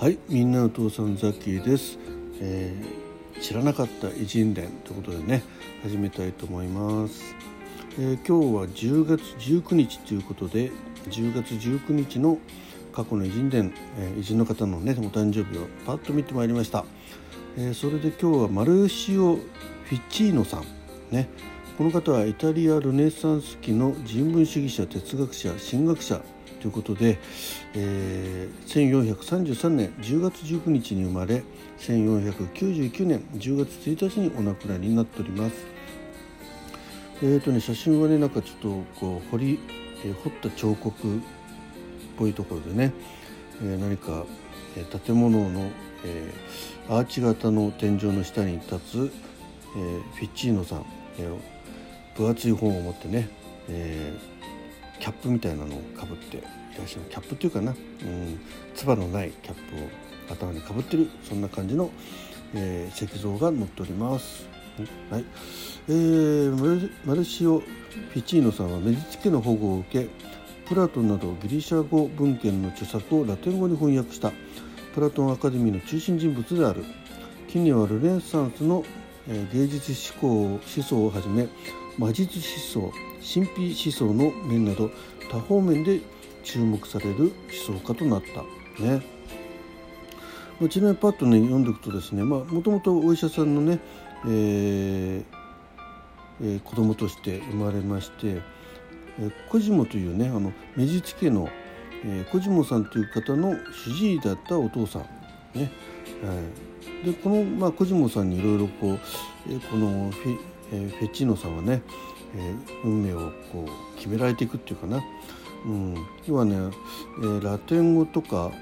はいみんなの父さんザッキーです、えー、知らなかった偉人伝ということでね始めたいと思います、えー、今日は10月19日ということで10月19日の過去の偉人伝、えー、偉人の方のねお誕生日をパッと見てまいりました、えそれで今日はマルシオ・フィッチーノさんね。この方はイタリアルネサンス期の人文主義者哲学者神学者。ということで、えー、1433年10月19日に生まれ1499年10月1日にお亡くなりになっております。えーとね、写真はねなんかちょっとこう彫り、えー、彫った彫刻っぽいところでね、えー、何か、えー、建物の、えー、アーチ型の天井の下に立つ、えー、フィッチーノさん、えー、分厚い本を持ってね、えー、キャップみたいなのをかぶっていらっしゃるキャップっていうかな、うん、つばのないキャップを頭にかぶってるそんな感じの、えー、石像が載っております。はいえー、マルシオ・フィチーノさんはメディチ家の保護を受けプラトンなどギリシャ語文献の著作をラテン語に翻訳したプラトンアカデミーの中心人物である近年はルネサンスの芸術思考思想をはじめ魔術思想神秘思想の面など多方面で注目される思想家となった。ね。ちなみにパッとね読んでいくとですねもともとお医者さんのね、えーえー、子供として生まれまして、えー、コジモというねあのメジチ家の、えー、コジモさんという方の主治医だったお父さん。ね、はい、でこの、まあ、コジモさんにいろいろこう、えー、このフィ,、えー、フェチーノさんはねえー、運命をこう決められていくっていうかな、うん、要はね、えー、ラテン語とか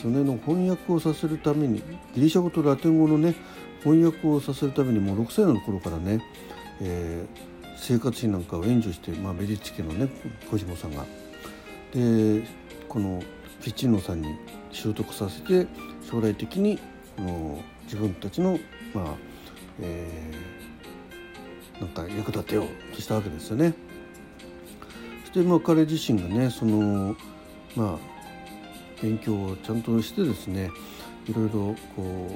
それの翻訳をさせるためにギリシャ語とラテン語のね翻訳をさせるためにもう6歳の頃からね、えー、生活費なんかを援助して、まあ、メディチ家のね小島さんが。でこのフィチーノさんに習得させて将来的にこの自分たちのまあ、えーなんか役立てようとしたわけですよね。そしてまあ彼自身がねそのまあ勉強をちゃんとしてですねいろいろこ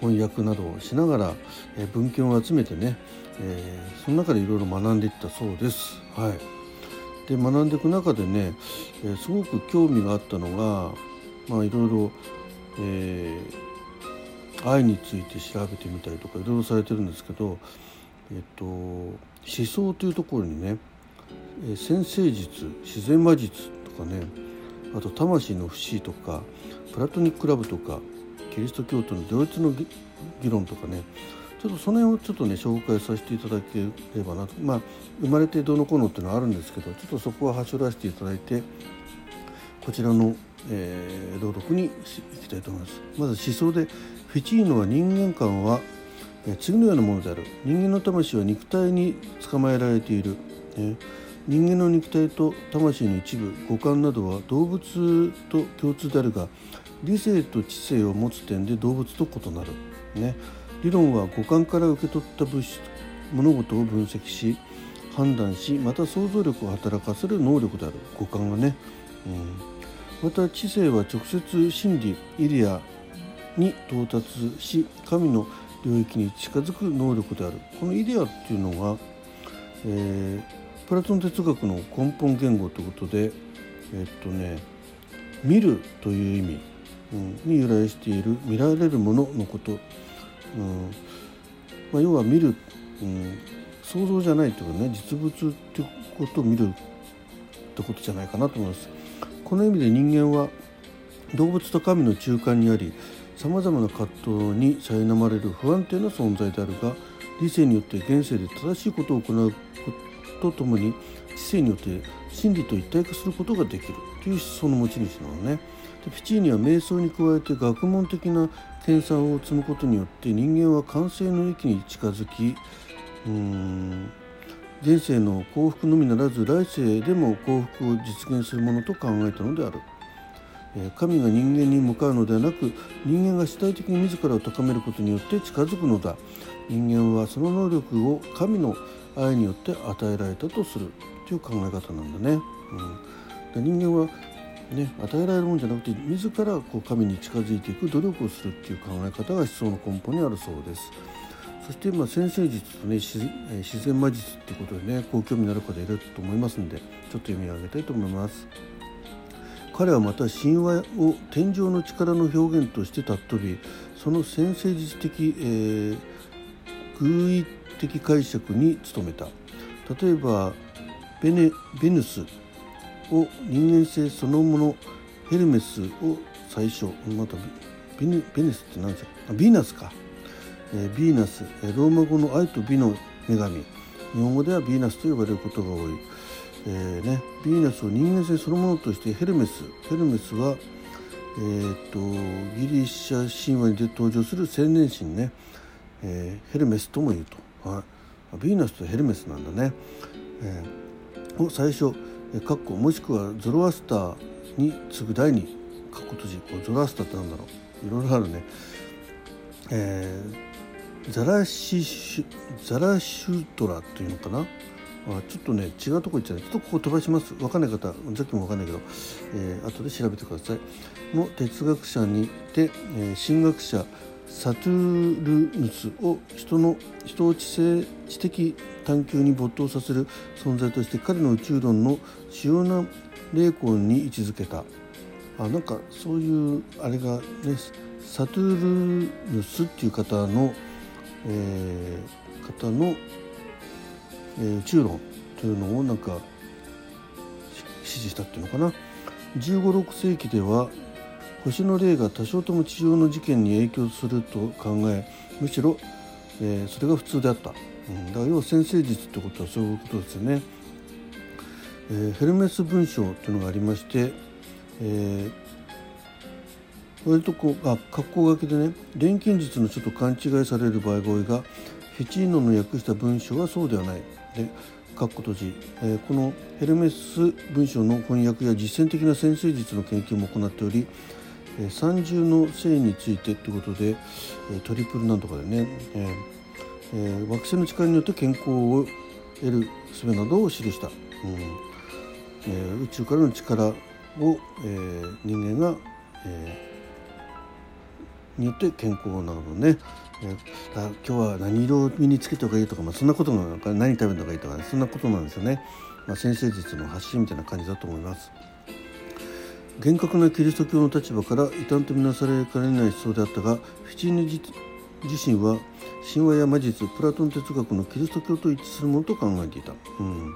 う翻訳などをしながら、え文献を集めてね、えー、その中でいろいろ学んでいったそうです。はい、で学んでいく中でね、えー、すごく興味があったのがまあいろいろ、えー、愛について調べてみたりとかいろいろされてるんですけどえっと、思想というところにね先生術自然魔術とかねあと魂の不思議とかプラトニックラブとかキリスト教徒のドイツの議論とかねちょっとその辺をちょっとね紹介させていただければなとまあ生まれてどうのこうのっていうのはあるんですけどちょっとそこははしょらせていただいてこちらの、えー、朗読にいきたいと思います。まず思想でフィチーノは人間観は次のようなものである。人間の魂は肉体に捕まえられている、ね、人間の肉体と魂の一部五感などは動物と共通であるが理性と知性を持つ点で動物と異なる、ね、理論は五感から受け取った物質物事を分析し判断しまた想像力を働かせる能力である。五感がね、うん、また知性は直接真理イリアに到達し神の領域に近づく能力であるこのイデアっていうのが、えー、プラトン哲学の根本言語ということでえっとね見るという意味、うん、に由来している見られるもののこと、うんまあ、要は見る、うん、想像じゃないというかね実物っていうことを見るってことじゃないかなと思います。この意味で人間は動物と神の中間にありさまざまな葛藤に苛まれる不安定な存在であるが理性によって現世で正しいことを行うことともに知性によって真理と一体化することができるという思想の持ち主なのね。でピチーニは瞑想に加えて学問的な研鑽を積むことによって人間は完成の域に近づきうん現世の幸福のみならず来世でも幸福を実現するものと考えたのである。神が人間に向かうのではなく人間が主体的に自らを高めることによって近づくのだ人間はその能力を神の愛によって与えられたとするという考え方なんだね。うん、で人間はね、与えられるもんじゃなくて自らこう神に近づいていく努力をするっていう考え方が思想の根本にあるそうです。そしてまあ先生術とね自然魔術っていうことでねこう興味のある方いると思いますんでちょっと読み上げたいと思います。彼はまた神話を天上の力の表現として尊びその先生術的、えー、偶意的解釈に努めた。例えばベネベヌスを人間性そのものヘルメスを最初またベネベネスって何ですかヴィーナスか、えー、ヴィーナス。ローマ語の愛と美の女神。日本語ではヴィーナスと呼ばれることが多い、えーね、ヴィーナスを人間性そのものとしてヘルメスヘルメスは、えーと、ギリシャ神話に登場する青年神ね、えー、ヘルメスとも言うと、はい、ヴィーナスとヘルメスなんだね、えー、を最初かっこもしくはゾロアスターに次ぐ第二かっこ閉じゾロアスターってなんだろう。いろいろあるね、えー、ザラシシュザラシュトラというのかな。あちょっとね違うとこ行っちゃう。ちょっとここ飛ばします。分かんない方さっきも分かんないけど、えー、後で調べてください。の哲学者にて、えー、神学者サトゥールヌスを人の人を知性知的探求に没頭させる存在として彼の宇宙論の主要な霊魂に位置づけた。あなんかそういうあれがねサトゥールヌスっていう方の、えー、方の、えー、宇宙論というのをなんか支持したっていうのかな。1 5 6世紀では星の霊が多少とも地上の事件に影響すると考えむしろ、えー、それが普通であった、うん、だから要は先生術ってことはそういうことですよね、えー、ヘルメス文章というのがありまして、えー、割とこうあ格好書きでね錬金術のちょっと勘違いされる場合が多いがフィチーノの訳した文章はそうではない。で括弧閉じ、え、このヘルメス文章の翻訳や実践的な先生術の研究も行っており三重の性についてということでトリプルなんとかでね、えー、惑星の力によって健康を得る術などを記した、うん。え、宇宙からの力を、え、人間が、えー、によって健康などね、え、今日は何色を身につけた方がいいとか、まあ、そんなことなのか何食べた方がいいとか、ね、そんなことなんですよね、まあ、先生術の発信みたいな感じだと思います。厳格なキリスト教の立場から異端とみなされかねない思想であったがフィチーニ自身は神話や魔術プラトン哲学のキリスト教と一致するものと考えていた。うん。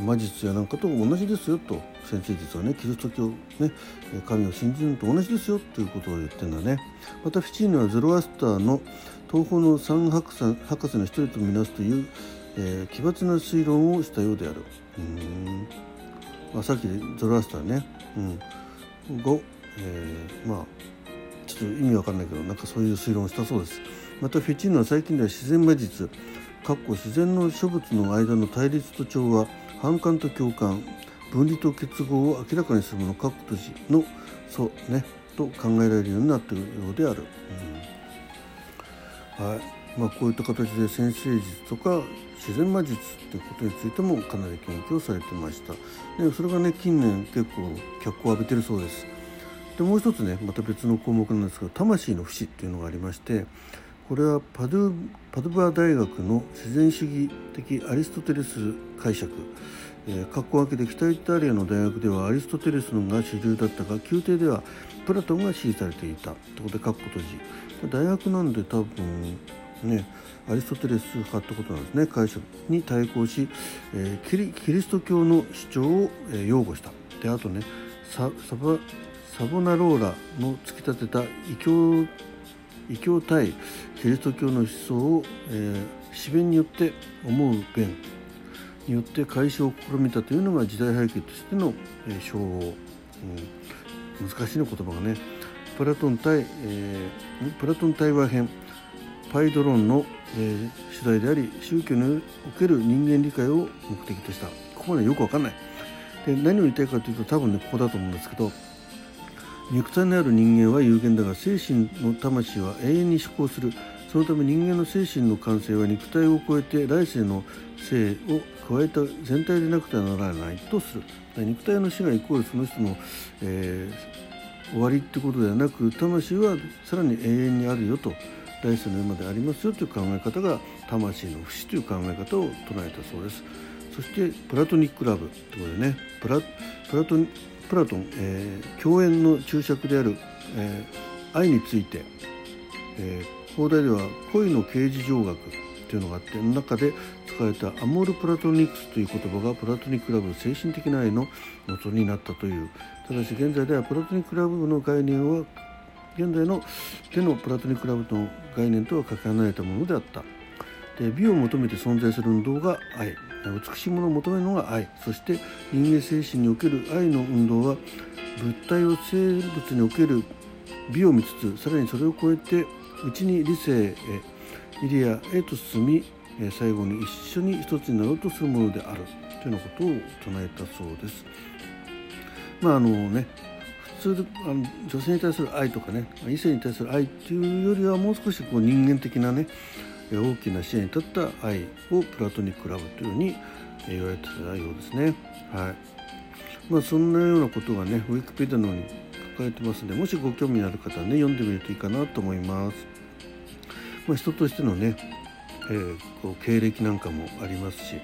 魔術やなんかと同じですよと先生実はねキリスト教ね神を信じるのと同じですよということを言ってるんだね。またフィチーニはゼロアスターの東方の三博士博士の一人とみなすという、えー、奇抜な推論をしたようである。うん、まあ、さっきゼロアスターね、うん、5、えー、まあちょっと意味わかんないけどなんかそういう推論をしたそうです。またフィチーノは最近では自然魔術自然の諸物の間の対立と調和反感と共感分離と結合を明らかにするもの括弧閉じのそうねと考えられるようになっているようである、うん、はい。まあ、こういった形で先生術とか自然魔術っていうことについてもかなり研究をされてました。でそれがね近年結構脚光を浴びてるそうです。でもう一つねまた別の項目なんですけど魂の不死っていうのがありましてこれはパドゥパドゥバ大学の自然主義的アリストテレス解釈。えー、括弧分けで北イタリアの大学ではアリストテレスのが主流だったが宮廷ではプラトンが支持されていたところで括弧閉じ。大学なんで多分ねアリストテレス派ってことなんですね。解釈に対抗し、えー、キリキリスト教の主張を、えー、擁護した。であとねササボナローラの突き立てた異教異教対キリスト教の思想を、えー、詩弁によって思う弁によって解消を試みたというのが時代背景としての、えー、称号、うん、難しいの言葉がね。プラトン対、えー、プラトン対話編。パイドローンの、えー、主題であり宗教における人間理解を目的とした。ここまでよくわかんない。で何を言いたいかというと多分ねここだと思うんですけど肉体のある人間は有限だが精神の魂は永遠に思考する。そのため人間の精神の完成は肉体を超えて来世の生を加えた全体でなくてはならないとする。肉体の死がイコールその人の、えー、終わりってことではなく魂はさらに永遠にあるよと。来世の世までありますよという考え方が魂の不死という考え方を唱えたそうです。そしてプラトニックラブということでねプラプラトンプラトン、えー、共演の注釈である、えー、愛について、えー、放題では恋の刑事上学というのがあって中で使われたアモール・プラトニクスという言葉がプラトニックラブ精神的な愛の元になったという。ただし現在ではプラトニックラブの概念は現在の手のプラトニックラブの概念とはかけ離れたものであった。で美を求めて存在する運動が愛。美しいものを求めるのが愛。そして人間精神における愛の運動は物体を生物における美を見つつさらにそれを超えて内に理性へイリアへと進み最後に一緒に一つになろうとするものである。というようなことを唱えたそうです。まああのね普通あの女性に対する愛とかね異性に対する愛っていうよりはもう少しこう人間的なね大きな視野に立った愛をプラトニックラブというふうに言われてたようですね。はいまあ、そんなようなことがねウィキペディアの方に書かれてますのでもしご興味のある方はね読んでみるといいかなと思います。まあ、人としてのね、えー、こう経歴なんかもありますし。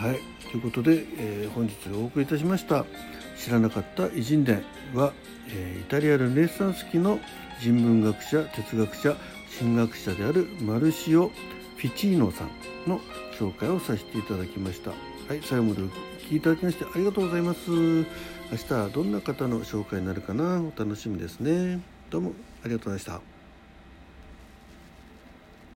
はいということで、えー、本日お送りいたしました「知らなかった偉人伝は」えー、イタリアルネッサンス期の人文学者哲学者神学者であるマルシオ・フィチーノさんの紹介をさせていただきました。はい、最後までお聴きいただきましてありがとうございます。明日はどんな方の紹介になるかな？お楽しみですね。どうもありがとうございました。